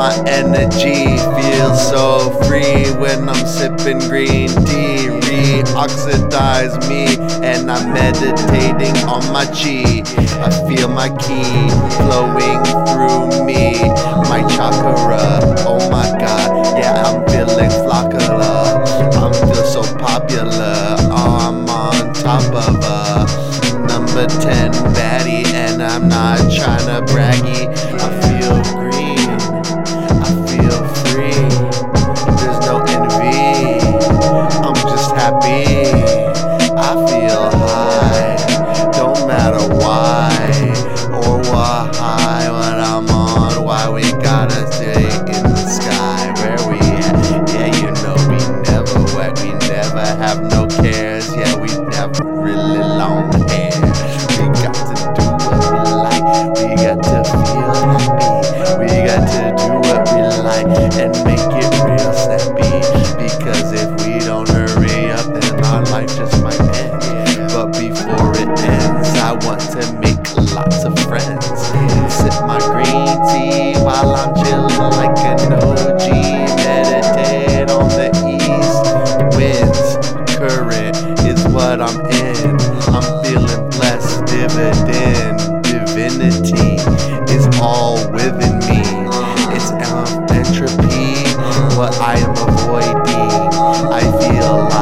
my energy feel so free when I'm sipping green tea. Re-oxidize me, and I'm meditating on my chi. I feel my ki flowing through me, my chakra. Oh my god, yeah, I'm feeling flockula. I'm feel so popular. Oh, I'm on top of a number 10 baddie, and I'm not trying to braggy. Feel high, don't matter why or why when I'm on. Why we gotta stay in the sky? Where we at? Yeah, you know we never wet, we never have no cares. Yeah, we never really long hair. We got to do what we like, we got to feel happy. We got to do what we like and make it ends. I want to make lots of friends. Sip my green tea while I'm chilling like an OG. Meditate on the east winds. Current is what I'm in. I'm feeling blessed. Dividend, divinity is all within me. It's entropy, what I am avoiding. I feel like